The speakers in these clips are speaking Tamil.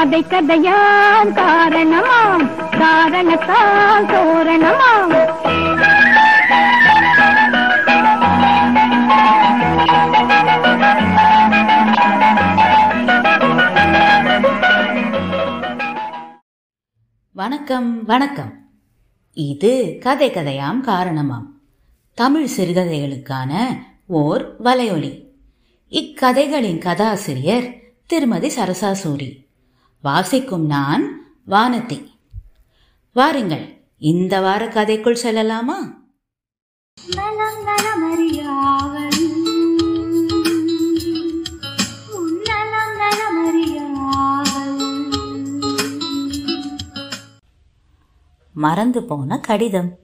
கதை கதையாம் காரணமாம் காரணத்தால் தோரணமாம். வணக்கம் வணக்கம். இது கதை கதையாம் காரணமாம். தமிழ் சிறுகதைகளுக்கான ஓர் வலையொலி. இக்கதைகளின் கதாசிரியர் திருமதி சரசாசூரி வாசிக்கும் நான் வானதி. வாருங்கள் இந்த வார கதைக்குள் செல்லலாமா? மறந்து போன கடிதம்.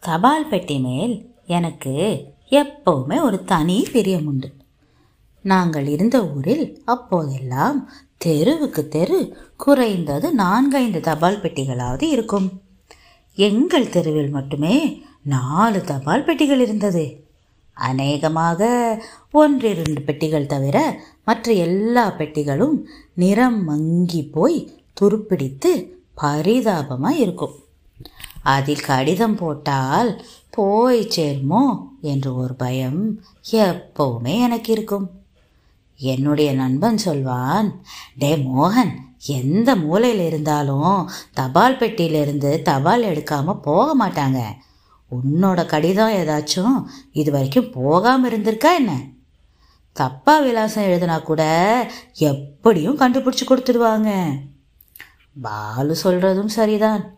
தபால் பெட்டி மேல் எனக்கு எப்பவுமே ஒரு தனி பிரியம் உண்டு நாங்கள் இருந்த ஊரில் அப்போதெல்லாம் தெருவுக்கு தெரு குறைந்தது நான்கைந்து தபால் பெட்டிகளாவது இருக்கும். எங்கள் தெருவில் மட்டுமே நாலு தபால் பெட்டிகள் இருந்தது. அநேகமாக ஒன்றிரண்டு பெட்டிகள் தவிர மற்ற எல்லா பெட்டிகளும் நிறம் மங்கி போய் துருப்பிடித்து பரிதாபமாக இருக்கும். அதில் கடிதம் போட்டால் போய் சேருமோ என்று ஒரு பயம் எப்பவுமே எனக்கு இருக்கும். என்னுடைய நண்பன் சொல்வான் டே மோகன் எந்த மூலையில் இருந்தாலும் தபால் பெட்டியிலிருந்து தபால் எடுக்காமல் போக மாட்டாங்க. உன்னோட கடிதம் ஏதாச்சும் இது வரைக்கும் போகாமல் இருந்திருக்கா என்ன? தப்பா விலாசம் எழுதினா கூட எப்படியும் கண்டுபிடிச்சி கொடுத்துடுவாங்க. பாலு சொல்கிறதும் சரிதான்.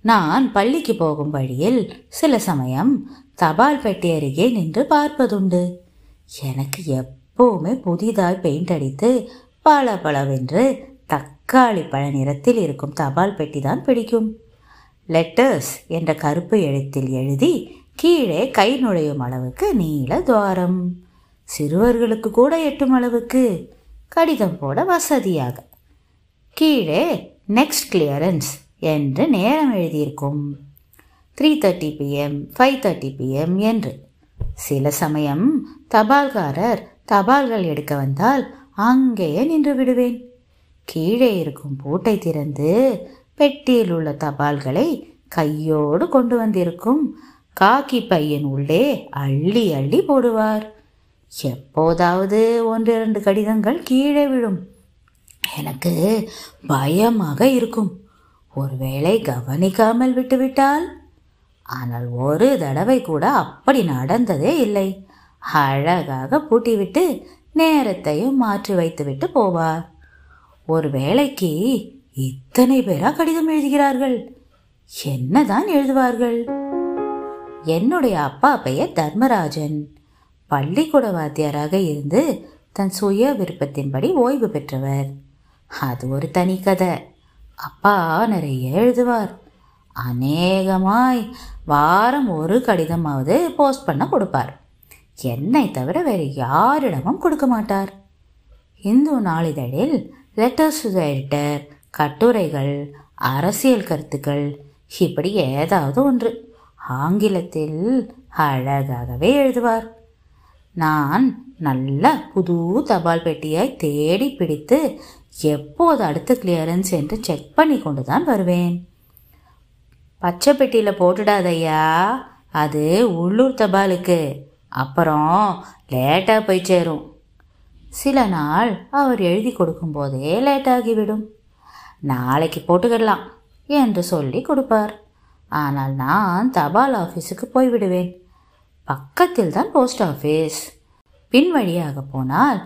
நான் பள்ளிக்கு போகும் வழியில் சில சமயம் தபால் பெட்டி அருகே நின்று பார்ப்பதுண்டு. எனக்கு பூமி புதிதாய் பெயிண்ட் அடித்து பல பளவென்று தக்காளி பழ நிறத்தில் இருக்கும் தபால் பெட்டி தான் பிடிக்கும். லெட்டர்ஸ் என்ற கருப்பு எழுத்தில் எழுதி கீழே கை நுழையும் அளவுக்கு நீள துவாரம். சிறுவர்களுக்கு கூட எட்டும் அளவுக்கு. கடிதம் போட வசதியாக. கீழே நெக்ஸ்ட் கிளியரன்ஸ் என்று நேரம் எழுதியிருக்கும். Three thirty PM five thirty PM என்று. சில சமயம் தபால்காரர் தபால்கள் எடுக்க வந்தால் அங்கேயே நின்று விடுவேன். கீழே இருக்கும் பூட்டை திறந்து பெட்டியில் உள்ள தபால்களை கையோடு கொண்டு வந்திருக்கும் காக்கி பையன் உள்ளே அள்ளி அள்ளி போடுவார். எப்போதாவது ஒன்றிரண்டு கடிதங்கள் கீழே விழும். எனக்கு பயமாக இருக்கும். ஒருவேளை கவனிக்காமல் விட்டுவிட்டால்? ஆனால் ஒரு தடவை கூட அப்படி நடந்ததே இல்லை. அழகாக பூட்டிவிட்டு நேரத்தையும் மாற்றி வைத்துவிட்டு போவார். ஒரு வேளைக்கு இத்தனை பேரா கடிதம் எழுதுகிறார்கள்? என்னதான் எழுதுவார்கள்? என்னுடைய அப்பா பெயர் தர்மராஜன். பள்ளிக்கூட வாத்தியாராக இருந்து தன் சுய விருப்பத்தின்படி ஓய்வு பெற்றவர். அது ஒரு தனி கதை. அப்பா நிறைய எழுதுவார். அநேகமாய் வாரம் ஒரு கடிதமாவது போஸ்ட் பண்ண கொடுப்பார். என்னை தவிர வேறு யாரிடமும் கொடுக்க மாட்டார். இந்து நாளிதழில் லெட்டர்ஸ் டு எடிட்டர் கட்டுரைகள் அரசியல் கருத்துக்கள் இப்படி ஏதாவது ஒன்று. ஆங்கிலத்தில் அழகாகவே எழுதுவார். நான் நல்ல புது தபால் பெட்டியை தேடி பிடித்து எப்போது அடுத்த கிளியரன்ஸ் என்று செக் பண்ணி கொண்டு தான் வருவேன். பச்சை பெட்டியில் போட்டுடாதையா அது உள்ளூர் தபாலுக்கு. அப்புறம் லேட்டாக போய் சேரும். சில நாள் அவர் எழுதி கொடுக்கும்போதே லேட்டாகிவிடும். நாளைக்கு போட்டுக்கிடலாம் என்று சொல்லி கொடுப்பார். ஆனால் நான் தபால் ஆஃபீஸுக்கு போய்விடுவேன். பக்கத்தில் தான் போஸ்ட் ஆஃபீஸ் பின் வழியாக போனால்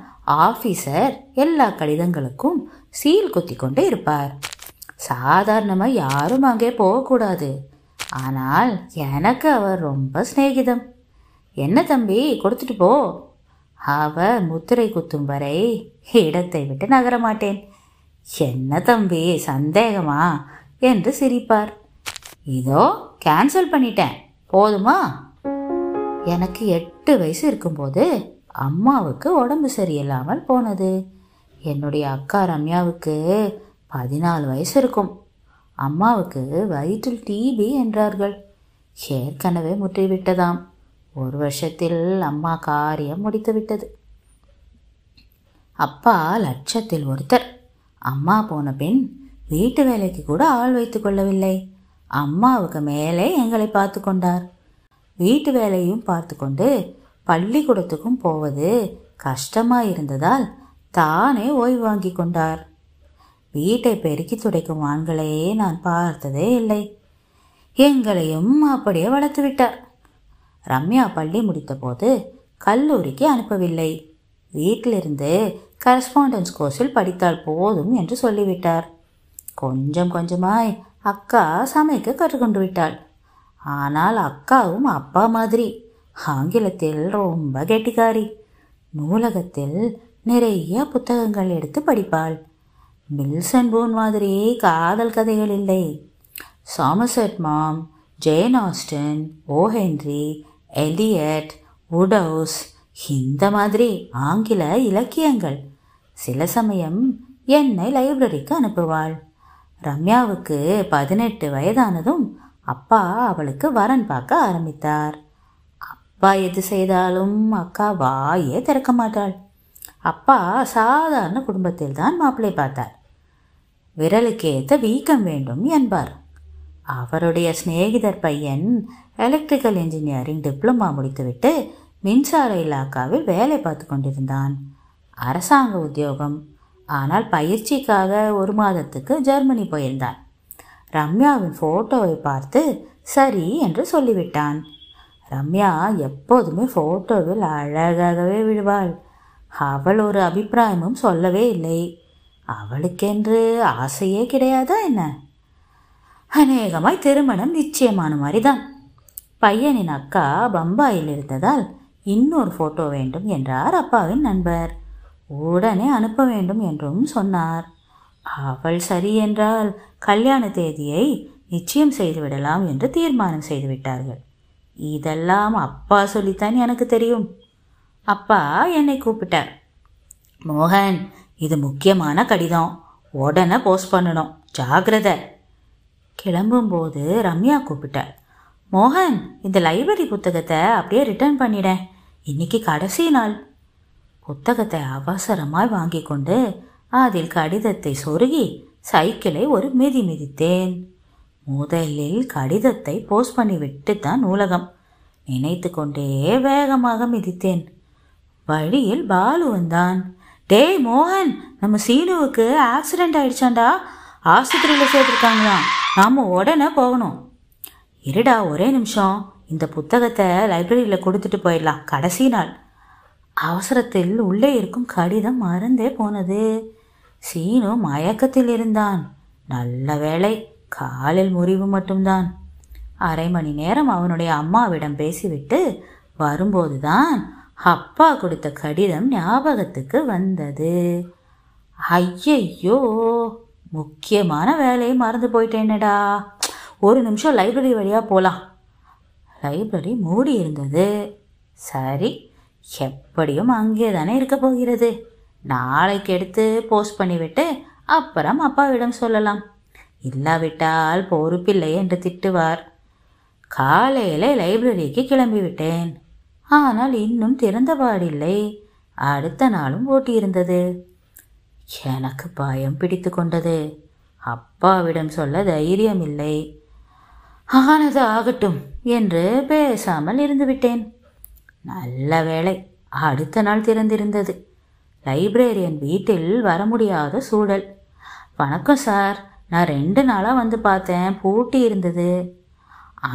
ஆஃபீஸர் எல்லா கடிதங்களுக்கும் சீல் குத்தி கொண்டு இருப்பார். சாதாரணமாக யாரும் அங்கே போகக்கூடாது. ஆனால் எனக்கு அவர் ரொம்ப சிநேகிதம். என்ன தம்பி கொடுத்துட்டு போ. அவர் முத்திரை குத்தும் வரை இடத்தை விட்டு நகர மாட்டேன். என்ன தம்பி சந்தேகமா? என்று சிரிப்பார். இதோ கேன்சல் பண்ணிட்டேன். போதுமா? எனக்கு எட்டு வயசு இருக்கும்போது அம்மாவுக்கு உடம்பு சரியில்லாமல் போனது. என்னுடைய அக்கா ரம்யாவுக்கு பதினாலு வயசு இருக்கும். அம்மாவுக்கு வயிற்றில் டிபி என்றார்கள். ஏற்கனவே முற்றிவிட்டதாம். ஒரு வருஷத்தில் அம்மா காரியம் முடித்து விட்டது அப்பா லட்சத்தில் ஒருத்தர். அம்மா போன பின் வீட்டு வேலைக்கு கூட ஆள் வைத்து கொள்ளவில்லை. அம்மாவுக்கு மேலே எங்களை பார்த்து கொண்டார். வீட்டு வேலையும் பார்த்து கொண்டு பள்ளிக்கூடத்துக்கும் போவது கஷ்டமாக இருந்ததால் தானே ஓய்வு வாங்கி கொண்டார். வீட்டை பெருக்கி துடைக்கும் ஆண்களையே நான் பார்த்ததே இல்லை. எங்களையும் அப்படியே வளர்த்து விட்டார் ரம்யா பள்ளி முடித்தபோது கல்லூரிக்கு அனுப்பவில்லை. வீட்டிலிருந்து கரஸ்பாண்டன்ஸ் கோர்ஸில் படித்தால் போதும் என்று சொல்லிவிட்டார். கொஞ்சம் கொஞ்சமாய் அக்கா சமைக்க கற்றுக்கொண்டு விட்டாள். ஆனால் அக்காவும் அப்பா மாதிரி. ஆங்கிலத்தில் ரொம்ப கெட்டிக்காரி. நூலகத்தில் நிறைய புத்தகங்கள் எடுத்து படிப்பாள். மில்சன் பூன் மாதிரி காதல் கதைகள் இல்லை. Somerset Maugham Jane Austen O Henry Eliot Wodehouse இந்த மாதிரி ஆங்கில இலக்கியங்கள். சில சமயம் என்னை லைப்ரரிக்கு அனுப்புவாள். ரம்யாவுக்கு பதினெட்டு வயதானதும் அப்பா அவளுக்கு வரன் பார்க்க ஆரம்பித்தார். அப்பா எது செய்தாலும் அக்கா வாயே திறக்க மாட்டாள். அப்பா சாதாரண குடும்பத்தில் தான் மாப்பிள்ளை பார்த்தார். விரலுக்கு வீக்கம் வேண்டும் என்பார். அவருடைய சிநேகிதர் பையன் எலக்ட்ரிக்கல் இன்ஜினியரிங் டிப்ளமா முடித்துவிட்டு மின்சார இலாக்காவில் வேலை பார்த்து கொண்டிருந்தான். அரசாங்க உத்தியோகம். ஆனால் பயிற்சிக்காக ஒரு மாதத்துக்கு ஜெர்மனி போயிருந்தான். ரம்யாவின் ஃபோட்டோவை பார்த்து சரி என்று சொல்லிவிட்டான். ரம்யா எப்போதுமே ஃபோட்டோவில் அழகாகவே விழுவாள். அவள் ஒரு அபிப்பிராயமும் சொல்லவே இல்லை. அவளுக்கென்று ஆசையே கிடையாதா என்ன? அநேகமாய் திருமணம் நிச்சயமான மாதிரிதான் பையனின் அக்கா பம்பாயில் இருந்ததால் இன்னொரு ஃபோட்டோ வேண்டும் என்றார் அப்பாவின் நண்பர். உடனே அனுப்ப வேண்டும் என்றும் சொன்னார். அவள் சரி என்றால் கல்யாண தேதியை நிச்சயம் செய்துவிடலாம் என்று தீர்மானம் செய்துவிட்டார்கள். இதெல்லாம் அப்பா சொல்லித்தான் எனக்கு தெரியும். அப்பா என்னை கூப்பிட்டார். மோகன் இது முக்கியமான கடிதம். உடனே போஸ்ட் பண்ணணும். ஜாகிரதை கிளம்பும்போது ரம்யா கூப்பிட்டாள். மோகன் இந்த லைப்ரரி புத்தகத்தை அப்படியே ரிட்டர்ன் பண்ணிடேன் இன்னைக்கு கடைசி நாள். புத்தகத்தை அவசரமாய் வாங்கி கொண்டு அதில் கடிதத்தை சொருகி சைக்கிளை ஒரு மிதி மிதித்தேன். முதலில் கடிதத்தை போஸ்ட் பண்ணிவிட்டு தான் நூலகம். நினைத்து கொண்டே வேகமாக மிதித்தேன். வழியில் பாலு வந்தான். டேய் மோகன் நம்ம சீனுவுக்கு ஆக்சிடென்ட் ஆயிடுச்சாண்டா? ஆஸ்பத்திரியில் சேர்த்துருக்காங்களாம். நாம் உடனே போகணும். இருடா ஒரே நிமிஷம். இந்த புத்தகத்தை லைப்ரரியில் கொடுத்துட்டு போயிடலாம். கடைசி நாள். அவசரத்தில் உள்ளே இருக்கும் கடிதம் மறந்தே போனது. சீனு மயக்கத்தில் இருந்தான். நல்ல வேலை காலில் முறிவு மட்டும்தான். அரை மணி நேரம் அவனுடைய அம்மாவிடம் பேசிவிட்டு வரும்போதுதான் அப்பா கொடுத்த கடிதம் ஞாபகத்துக்கு வந்தது. ஐயையோ! முக்கியமான வேலையை மறந்து போயிட்டேனடா. ஒரு நிமிஷம் லைப்ரரி வழியாக போகலாம் லைப்ரரி மூடி இருந்தது. சரி எப்படியும் அங்கே தானே இருக்க போகிறது. நாளைக்கு எடுத்து போஸ்ட் பண்ணிவிட்டு அப்புறம் அப்பாவிடம் சொல்லலாம். இல்லாவிட்டால் பொறுப்பில்லை என்று திட்டுவார். காலையில் லைப்ரரிக்கு கிளம்பிவிட்டேன் ஆனால் இன்னும் திறந்தபாடில்லை அடுத்த நாளும் ஓட்டியிருந்தது. எனக்கு பயம் பிடித்து கொண்டது. அப்பாவிடம் சொல்ல தைரியம் இல்லை ஆனது ஆகட்டும் என்று பேசாமல் இருந்துவிட்டேன். நல்ல வேளை அடுத்த நாள் திறந்திருந்தது. லைப்ரரியன் வீட்டில் வர முடியாத சூழல். வணக்கம் சார் நான் ரெண்டு நாளாக வந்து பார்த்தேன் பூட்டி இருந்தது.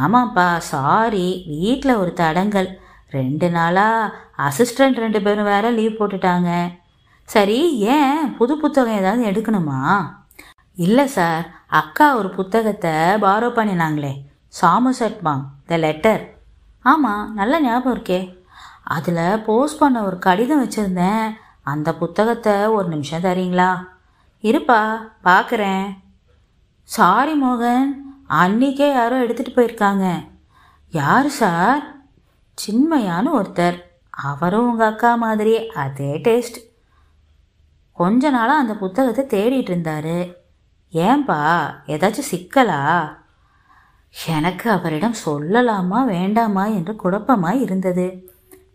ஆமாப்பா சாரி வீட்டில் ஒரு தடங்கல். ரெண்டு நாளாக அசிஸ்டண்ட் ரெண்டு பேரும் வேற லீவ் போட்டுட்டாங்க. சரி ஏன் புது புத்தகம் ஏதாவது எடுக்கணுமா? இல்லை சார் அக்கா ஒரு புத்தகத்தை பாரோ பண்ணினாங்களே. சாமசட் மாம் த லெட்டர் ஆமாம் நல்ல ஞாபகம் இருக்கே. அதில் போஸ்ட் பண்ண ஒரு கடிதம் வச்சுருந்தேன். அந்த புத்தகத்தை ஒரு நிமிஷம் தரீங்களா? இருப்பா பார்க்குறேன் சாரி மோகன். அன்னிக்கே யாரோ எடுத்துகிட்டு போயிருக்காங்க. யார் சார் சின்மையான ஒருத்தர். அவரும் உங்கள் அக்கா மாதிரியே அதே டேஸ்ட் கொஞ்ச நாளாக அந்த புத்தகத்தை தேடிட்டு இருந்தாரு. ஏன்பா ஏதாச்சும் சிக்கலா? எனக்கு அவரிடம் சொல்லலாமா வேண்டாமா என்று குழப்பமாய் இருந்தது.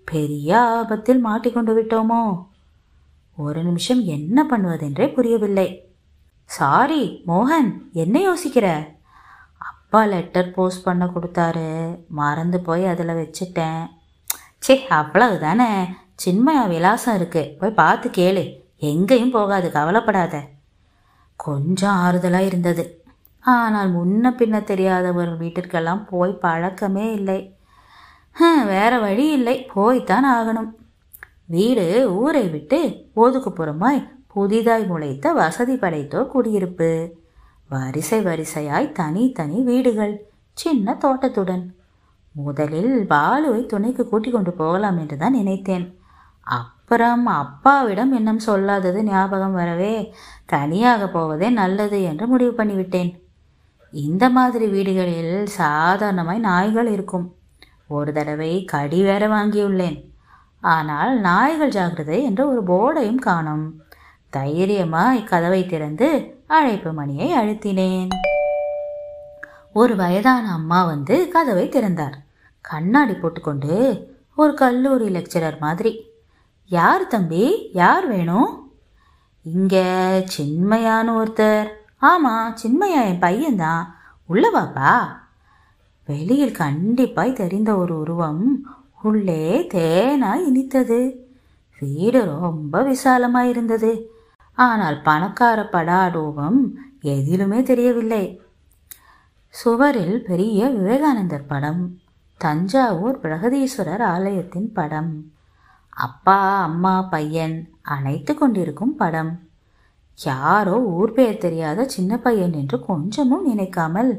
பெரிய ஆபத்தில் மாட்டிக்கொண்டு விட்டோமோ? ஒரு நிமிஷம் என்ன பண்ணுவதென்றே புரியவில்லை. சாரி மோகன் என்ன யோசிக்கிற? அப்பா லெட்டர் போஸ்ட் பண்ண கொடுத்தாரு. மறந்து போய் அதில் வச்சுட்டேன். சே அவ்வளவு தானே சின்மயா விலாசம் இருக்கு. போய் பார்த்து கேளு. எங்கேயும் போகாது கவலைப்படாத. கொஞ்சம் ஆறுதலாக இருந்தது. ஆனால் முன்ன பின்ன தெரியாதவர் வீட்டிற்கெல்லாம் போய் பழக்கமே இல்லை. வேற வழி இல்லை. போய்த்தான் ஆகணும். வீடு ஊரை விட்டு ஒதுக்குப்புறமாய் புதிதாய் முளைத்த வசதி படைத்தோர் குடியிருப்பு. வரிசை வரிசையாய் தனித்தனி வீடுகள். சின்ன தோட்டத்துடன். முதலில் பாலுவை துணைக்கு கூட்டிக் கொண்டு போகலாம் என்று தான் நினைத்தேன். அப்புறம் அப்பாவிடம் இன்னும் சொல்லாதது ஞாபகம் வரவே தனியாக போவதே நல்லது என்று முடிவு பண்ணிவிட்டேன். இந்த மாதிரி வீடுகளில் சாதாரணமாய் நாய்கள் இருக்கும். ஒரு தடவை கடி வேற வாங்கியுள்ளேன். ஆனால் நாய்கள் ஜாக்கிரதை என்று ஒரு போர்டையும் காணும். தைரியமாய் கதவை திறந்து அழைப்பு மணியை அழுத்தினேன். ஒரு வயதான அம்மா வந்து கதவை திறந்தார். கண்ணாடி போட்டுக்கொண்டு ஒரு கல்லூரி லெக்சரர் மாதிரி. யார் தம்பி? யார் வேணும்? இங்கே சின்மயான்னு ஒருத்தர். ஆமாம் சின்மையா என் பையன்தான். உள்ள வாப்பா. வெளியில் கண்டிப்பாய் தெரிந்த ஒரு உருவம் உள்ளே தேனாய் இனித்தது. வீடு ரொம்ப விசாலமாக இருந்தது. ஆனால் பணக்கார படாடோபம் எதிலுமே தெரியவில்லை. சுவரில் பெரிய விவேகானந்தர் படம் தஞ்சாவூர் பிரகதீஸ்வரர் ஆலயத்தின் படம். அப்பா அம்மா பையன் அணைத்து கொண்டிருக்கும் படம். யாரோ ஊர் பெயர் தெரியாத சின்ன பையன் என்று கொஞ்சமும் நினைக்காமல்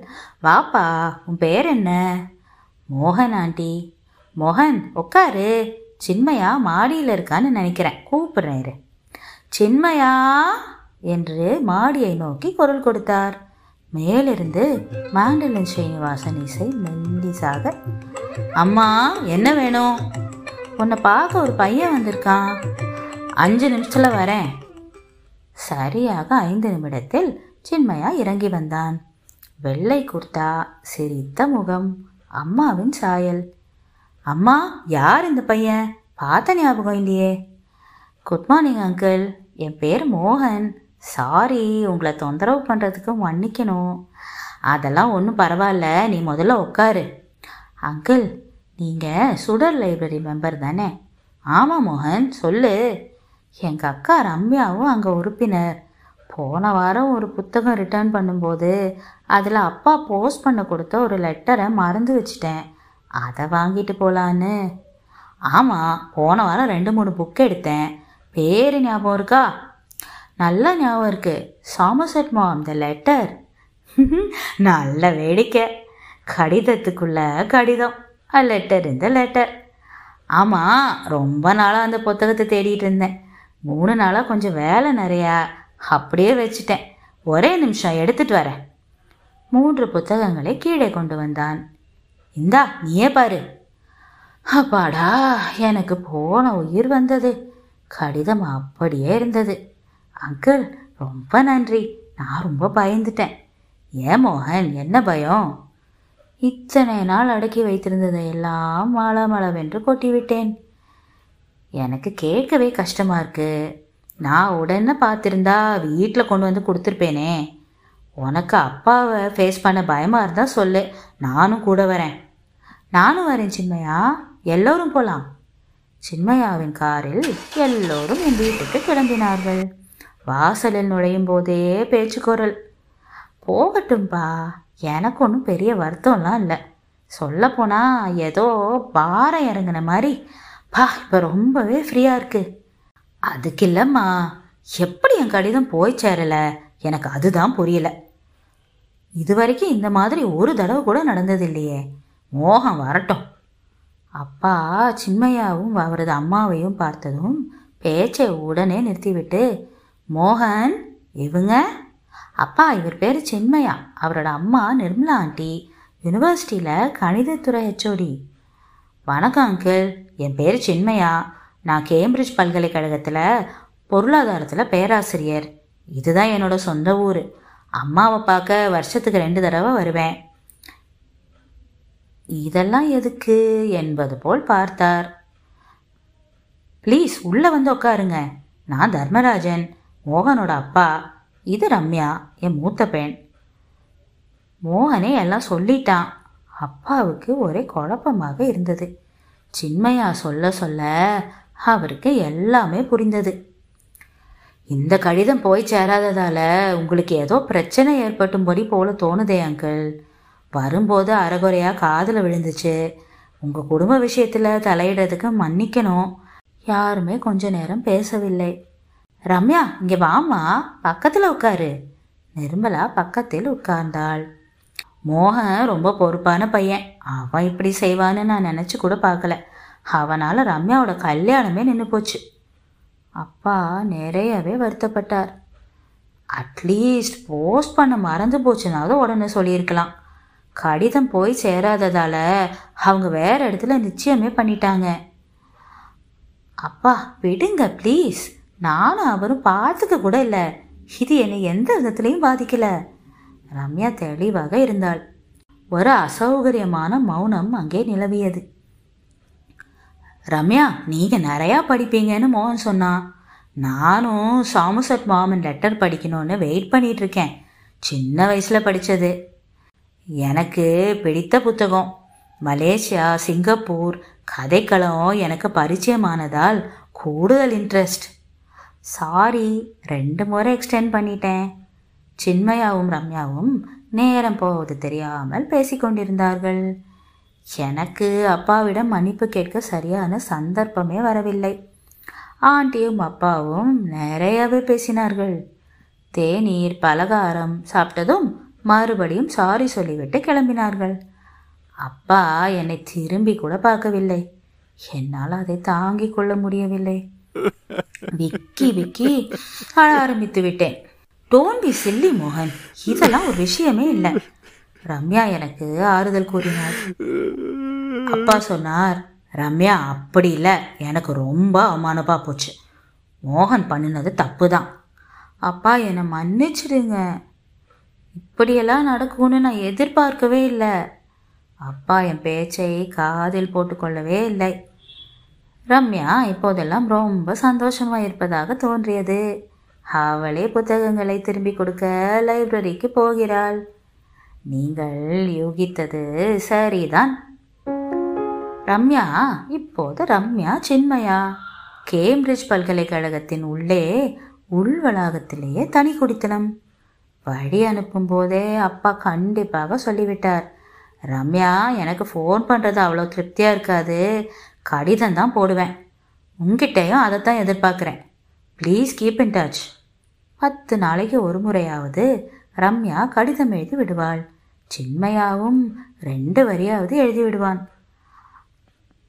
வாப்பா உன் பேர் என்ன? மோகன் ஆண்டி. மோகன் உட்காரு சின்மையா மாடியில் இருக்கான்னு நினைக்கிறேன். கூப்பிடுறேன் சின்மையா? என்று மாடியை நோக்கி குரல் கொடுத்தார். மேலிருந்து மாண்டலன் ஸ்ரீனிவாசன் இசை மெல்லிசாக அம்மா என்ன வேணும்? உன்னை பார்க்க ஒரு பையன் வந்திருக்கான். அஞ்சு நிமிஷத்தில் வரேன். சரியாக ஐந்து நிமிடத்தில் சின்மயா இறங்கி வந்தான். வெள்ளை குர்த்தா சிரித்த முகம் அம்மாவின் சாயல். அம்மா யார் இந்த பையன்? பார்த்த ஞாபகம் இல்லையே. குட் மார்னிங் அங்கிள் என் பேர் மோகன். சாரி உங்களை தொந்தரவு பண்ணுறதுக்கு மன்னிக்கணும். அதெல்லாம் ஒன்றும் பரவாயில்ல. நீ முதல்ல உட்காரு. அங்கிள் நீங்கள் சுடர் லைப்ரரி மெம்பர் தானே? ஆமாம் மோகன் சொல்லு. எங்கள் அக்கா ரம்யாவும் அங்கே உறுப்பினர். போன வாரம் ஒரு புத்தகம் ரிட்டர்ன் பண்ணும்போது அதில் அப்பா போஸ்ட் பண்ண கொடுத்த ஒரு லெட்டரை மறந்து வச்சிட்டேன். அதை வாங்கிட்டு போகலான்னு ஆமாம் போன வாரம் ரெண்டு மூணு புக் எடுத்தேன். பேர் ஞாபகம் இருக்கா? நல்ல ஞாபகம் இருக்குது சாமசட் மாம் த லெட்டர் நல்ல வேடிக்கை. கடிதத்துக்குள்ள கடிதம். அ லெட்டர் இந்த லெட்டர் ஆமாம் ரொம்ப நாளாக அந்த புத்தகத்தை தேடிட்டு இருந்தேன். மூணு நாளாக கொஞ்சம் வேலை நிறையா. அப்படியே வச்சுட்டேன். ஒரே நிமிஷம் எடுத்துட்டு வரேன் மூன்று புத்தகங்களை கீழே கொண்டு வந்தான். இந்தா நீயே பாரு. அப்பாடா எனக்கு போன உயிர் வந்தது. கடிதம் அப்படியே இருந்தது. அங்கிள் ரொம்ப நன்றி. நான் ரொம்ப பயந்துட்டேன். ஏன் மோகன் என்ன பயம்? இத்தனை நாள் அடக்கி வைத்திருந்ததை எல்லாம் மளமளவென்று கொட்டிவிட்டேன். எனக்கு கேட்கவே கஷ்டமா இருக்கு. நான் உடனே பார்த்துருந்தா வீட்டில் கொண்டு வந்து கொடுத்துருப்பேனே. உனக்கு அப்பாவை ஃபேஸ் பண்ண பயமாக இருந்தால் சொல்லு. நானும் கூட வரேன். நானும் வரேன் சின்மையா. எல்லோரும் போகலாம் சின்மையாவின் காரில் எல்லோரும் என் வீட்டுக்கு கிளம்பினார்கள். வாசலில் நுழையும் போதே பேச்சு குரல். போகட்டும்பா. எனக்கு ஒன்றும் பெரிய வருத்தம்லாம் இல்லை. சொல்லப்போனால் ஏதோ பாரம் இறங்கின மாதிரி. பா இப்போ ரொம்பவே ஃப்ரீயாக இருக்குது அதுக்கு இல்லைம்மா எப்படி என் கடிதம் போய் சேரல? எனக்கு அதுதான் புரியல. இது வரைக்கும் இந்த மாதிரி ஒரு தடவை கூட நடந்தது இல்லையே மோகம் வரட்டும். அப்பா சின்மையாவும் அவரது அம்மாவையும் பார்த்ததும் பேச்சை உடனே நிறுத்திவிட்டு மோகன் இவங்க? அப்பா இவர் பேர் சின்மையா. அவரோட அம்மா நிர்மலா ஆண்டி யூனிவர்சிட்டியில் கணிதத்துறை ஹெச்ஓடி வணக்கம் அங்கிள் என் பேர் சின்மயா. நான் கேம்பிரிட்ஜ் பல்கலைக்கழகத்தில் பொருளாதாரத்தில் பேராசிரியர். இதுதான் என்னோட சொந்த ஊர். அம்மாவை பார்க்க வருஷத்துக்கு ரெண்டு தடவை வருவேன். இதெல்லாம் எதுக்கு? என்பது போல் பார்த்தார். ப்ளீஸ் உள்ளே வந்து உட்காருங்க நான் தர்மராஜன் மோகனோட அப்பா. இது ரம்யா என் மூத்த பெண். மோகனே எல்லாம் சொல்லிட்டான். அப்பாவுக்கு ஒரே குழப்பமாக இருந்தது. சின்மையா சொல்ல சொல்ல அவருக்கு எல்லாமே புரிந்தது. இந்த கடிதம் போய் சேராததால உங்களுக்கு ஏதோ பிரச்சனை ஏற்பட்டும்படி போல தோணுதே அங்கிள். வரும்போது அறகுறையா காதில் விழுந்துச்சு. உங்க குடும்ப விஷயத்துல தலையிடுறதுக்கு மன்னிக்கணும். யாருமே கொஞ்ச நேரம் பேசவில்லை. ரம்யா இங்க வாமா பக்கத்துல உட்காரு. நிர்மலா பக்கத்தில் உட்கார்ந்தாள். மோகன் ரொம்ப பொறுப்பான பையன். அவன் இப்படி செய்வான்னு நான் நினச்சி கூட பார்க்கல. அவனால் ரம்யாவோட கல்யாணமே நின்று போச்சு. அப்பா நிறையவே வருத்தப்பட்டார். அட்லீஸ்ட் போஸ்ட் பண்ண மறந்து போச்சுனாவது உடனே சொல்லியிருக்கலாம். கடிதம் போய் சேராததால் அவங்க வேற இடத்துல நிச்சயமே பண்ணிட்டாங்க. அப்பா விடுங்க ப்ளீஸ் நானும் அவரும் பார்த்துக்க கூட இல்லை. இது என்னை எந்த விதத்துலையும் பாதிக்கலை. ரம்யா தெளிவாக இருந்தாள். ஒரு அசௌகரியமான மௌனம் அங்கே நிலவியது. ரம்யா நீங்க நிறையா படிப்பீங்கன்னு மோகன் சொன்னான் நானும் சாமுசட் மாமன் லெட்டர் படிக்கணும்னு வெயிட் பண்ணிட்டு இருக்கேன் சின்ன வயசுல படித்தது எனக்கு பிடித்த புத்தகம். மலேசியா சிங்கப்பூர் கதைக்களம் எனக்கு பரிச்சயமானதால் கூடுதல் இன்ட்ரெஸ்ட். சாரி ரெண்டு முறை எக்ஸ்டெண்ட் பண்ணிட்டேன். சின்மயாவும் ரம்யாவும் நேரம் போவது தெரியாமல் பேசிக்கொண்டிருந்தார்கள். எனக்கு அப்பாவிடம் மன்னிப்பு கேட்க சரியான சந்தர்ப்பமே வரவில்லை. ஆண்டியும் அப்பாவும் நிறையவே பேசினார்கள். தேநீர் பலகாரம் சாப்பிட்டதும் மறுபடியும் சாரி சொல்லிவிட்டு கிளம்பினார்கள். அப்பா என்னை திரும்பி கூட பார்க்கவில்லை. என்னால் அதை தாங்கிக் கொள்ள முடியவில்லை. விக்கி விக்கி ஆரம்பித்து விட்டேன். டோன்ட் பி சில்லி மோகன். இதெல்லாம் ஒரு விஷயமே இல்லை. ரம்யா எனக்கு ஆறுதல் கூறினார். அப்பா சொன்னார் ரம்யா அப்படி இல்லை. எனக்கு ரொம்ப அவமானப்பா போச்சு. மோகன் பண்ணினது தப்பு தான் அப்பா என்னை மன்னிச்சிடுங்க. இப்படியெல்லாம் நடக்கும்னு நான் எதிர்பார்க்கவே இல்லை. அப்பா என் பேச்சை காதில் போட்டுக்கொள்ளவே இல்லை. ரம்யா இப்போதெல்லாம் ரொம்ப சந்தோஷமாக இருப்பதாக தோன்றியது. அவளே புத்தகங்களை திரும்பி கொடுக்க லைப்ரரிக்கு போகிறாள். நீங்கள் யூகித்தது சரிதான். ரம்யா இப்போது ரம்யா சின்மயா. கேம்பிரிட்ஜ் பல்கலைக்கழகத்தின் உள்ளே உள் வளாகத்திலேயே தனி குடித்தனம் வழி அனுப்பும் போதே அப்பா கண்டிப்பாக சொல்லிவிட்டார். ரம்யா எனக்கு ஃபோன் பண்ணுறது அவ்வளோ திருப்தியாக இருக்காது. கடிதம் தான் போடுவேன். உங்ககிட்டயும் அதை தான் எதிர்பார்க்குறேன். ப்ளீஸ் கீப் இன் டச் பத்து நாளைக்கு ஒரு முறையாவது ரம்யா கடிதம் எழுதி விடுவாள். சின்மையாவும் ரெண்டு வரியாவது எழுதி விடுவான்.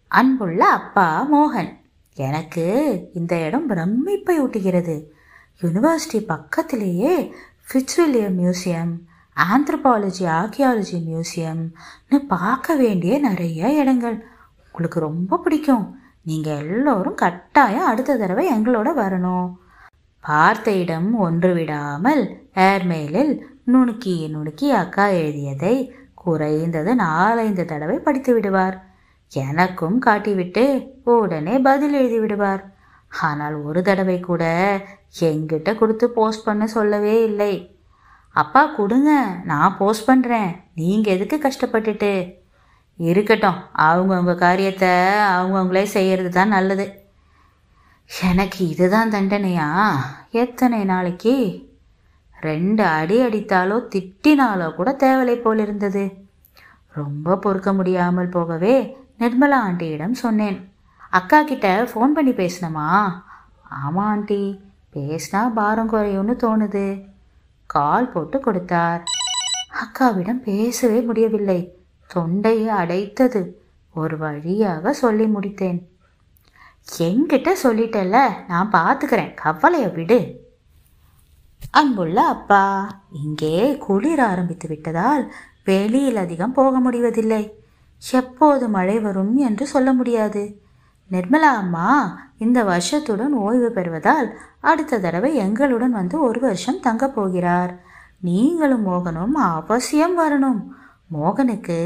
அன்புள்ள அப்பா மோகன் எனக்கு இந்த இடம் பிரமிப்பை ஊட்டுகிறது. யூனிவர்சிட்டி பக்கத்திலேயே ஃபிட்ஸ்வில்லியம் மியூசியம் ஆந்த்ரபாலஜி ஆர்கியாலஜி மியூசியம்னு பார்க்க வேண்டிய நிறைய இடங்கள். உங்களுக்கு ரொம்ப பிடிக்கும். நீங்கள் எல்லோரும் கட்டாயம் அடுத்த தடவை எங்களோட வரணும். பார்த்த இடம் ஒன்று விடாமல் ஏர்மெயிலில் நுணுக்கி நுணுக்கி அக்கா எழுதியதை குறைந்தது நாலைந்து தடவை படித்து விடுவார். எனக்கும் காட்டிவிட்டு உடனே பதில் எழுதி விடுவார். ஆனால் ஒரு தடவை கூட எங்கிட்ட கொடுத்து போஸ்ட் பண்ண சொல்லவே இல்லை. அப்பா கொடுங்க நான் போஸ்ட் பண்ணுறேன் நீங்கள் எதுக்கு கஷ்டப்பட்டுட்டு? இருக்கட்டும் அவங்கவுங்க காரியத்தை அவங்கவுங்களே செய்கிறது தான் நல்லது. எனக்கு இதுதான் தண்டனையா? எத்தனை நாளைக்கு? ரெண்டு அடி அடித்தாலோ திட்டினாலோ கூட தேவலை போல் இருந்தது ரொம்ப பொறுக்க முடியாமல் போகவே நிர்மலா ஆண்டியிடம் சொன்னேன். அக்கா கிட்ட ஃபோன் பண்ணி பேசினமா ஆமாம் ஆண்டி பேசினா பாரம் குறையும்னு தோணுது. கால் போட்டு கொடுத்தார். அக்காவிடம் பேசவே முடியவில்லை. தொண்டையை அடைத்தது. ஒரு வழியாக சொல்லி முடித்தேன். என்கிட்ட சொல்லிட்டல நான் பார்த்துக்கிறேன் கவலையை விடு. அன்புள்ள அப்பா இங்கே குளிர் ஆரம்பித்து விட்டதால் வெளியில் அதிகம் போக முடிவதில்லை. எப்போது மழை வரும் என்று சொல்ல முடியாது. நிர்மலா அம்மா இந்த வருஷத்துடன் ஓய்வு பெறுவதால் அடுத்த தடவை எங்களுடன் வந்து ஒரு வருஷம் தங்கப் போகிறார். நீங்களும் மோகனும் அவசியம் வரணும். மோகனுக்கு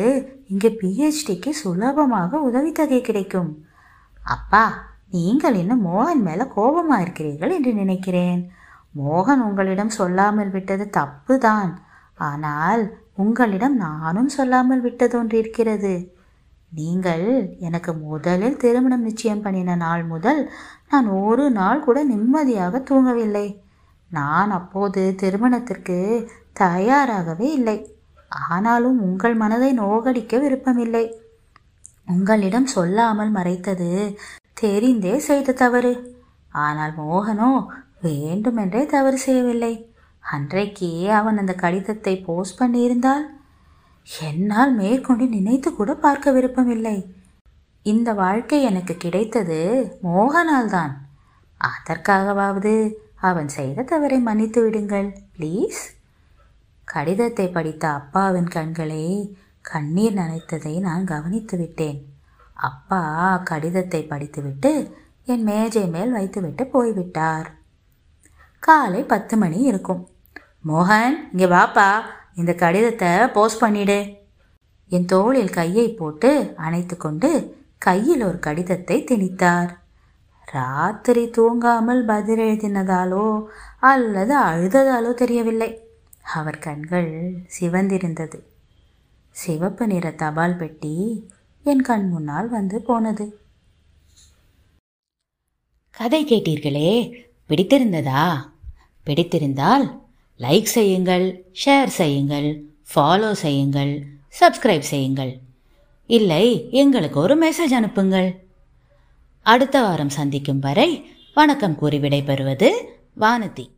இங்கே பிஹெச்டிக்கு சுலபமாக உதவித்தொகை கிடைக்கும். அப்பா நீங்கள் இன்னும் மோகன் மேலே கோபமாக இருக்கிறீர்கள் என்று நினைக்கிறேன். மோகன் உங்களிடம் சொல்லாமல் விட்டது தப்பு தான் ஆனால் உங்களிடம் நானும் சொல்லாமல் விட்டது ஒன்று இருக்கிறது. நீங்கள் எனக்கு முதலில் திருமணம் நிச்சயம் பண்ணின நாள் முதல் நான் ஒரு நாள் கூட நிம்மதியாக தூங்கவில்லை. நான் அப்போது திருமணத்திற்கு தயாராகவே இல்லை. ஆனாலும் உங்கள் மனதை நோகடிக்க விருப்பமில்லை. உங்களிடம் சொல்லாமல் மறைத்தது தெரிந்தே செய்த தவறு. ஆனால் மோகனோ வேண்டுமென்றே தவறு செய்யவில்லை. அன்றைக்கே அவன் அந்த கடிதத்தை போஸ்ட் பண்ணியிருந்தால் என்னால் மேற்கொண்டு நினைத்து கூட பார்க்க விருப்பமில்லை. இந்த வாழ்க்கை எனக்கு கிடைத்தது மோகனால் தான் அதற்காகவாவது அவன் செய்த தவறை மன்னித்து விடுங்கள் ப்ளீஸ். கடிதத்தை படித்த அப்பாவின் கண்களை கண்ணீர் நனைத்ததை நான் கவனித்து விட்டேன். அப்பா கடிதத்தை படித்துவிட்டு என் மேஜை மேல் வைத்துவிட்டு போய்விட்டார். காலை பத்து மணி இருக்கும். மோகன் இங்கே வாப்பா இந்த கடிதத்தை போஸ்ட் பண்ணிடு. என் தோளில் கையை போட்டு அணைத்து கொண்டு கையில் ஒரு கடிதத்தை திணித்தார். ராத்திரி தூங்காமல் பதில் எழுதினதாலோ அல்லது அழுததாலோ தெரியவில்லை. அவர் கண்கள் சிவந்திருந்தது. சிவப்பு நிற தபால் பெட்டி என் கண் முன்னால் வந்து போனது. கதை கேட்டீர்களே பிடித்திருந்ததா? பிடித்திருந்தால் லைக் செய்யுங்கள் ஷேர் செய்யுங்கள் ஃபாலோ செய்யுங்கள் சப்ஸ்கிரைப் செய்யுங்கள். இல்லை எங்களுக்கு ஒரு மெசேஜ் அனுப்புங்கள். அடுத்த வாரம் சந்திக்கும் வரை வணக்கம் கூறி விடைபெறுவது வானதி.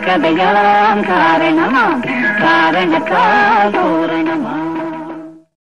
கதை கதையாம் காரணமாம் காரணத்தால்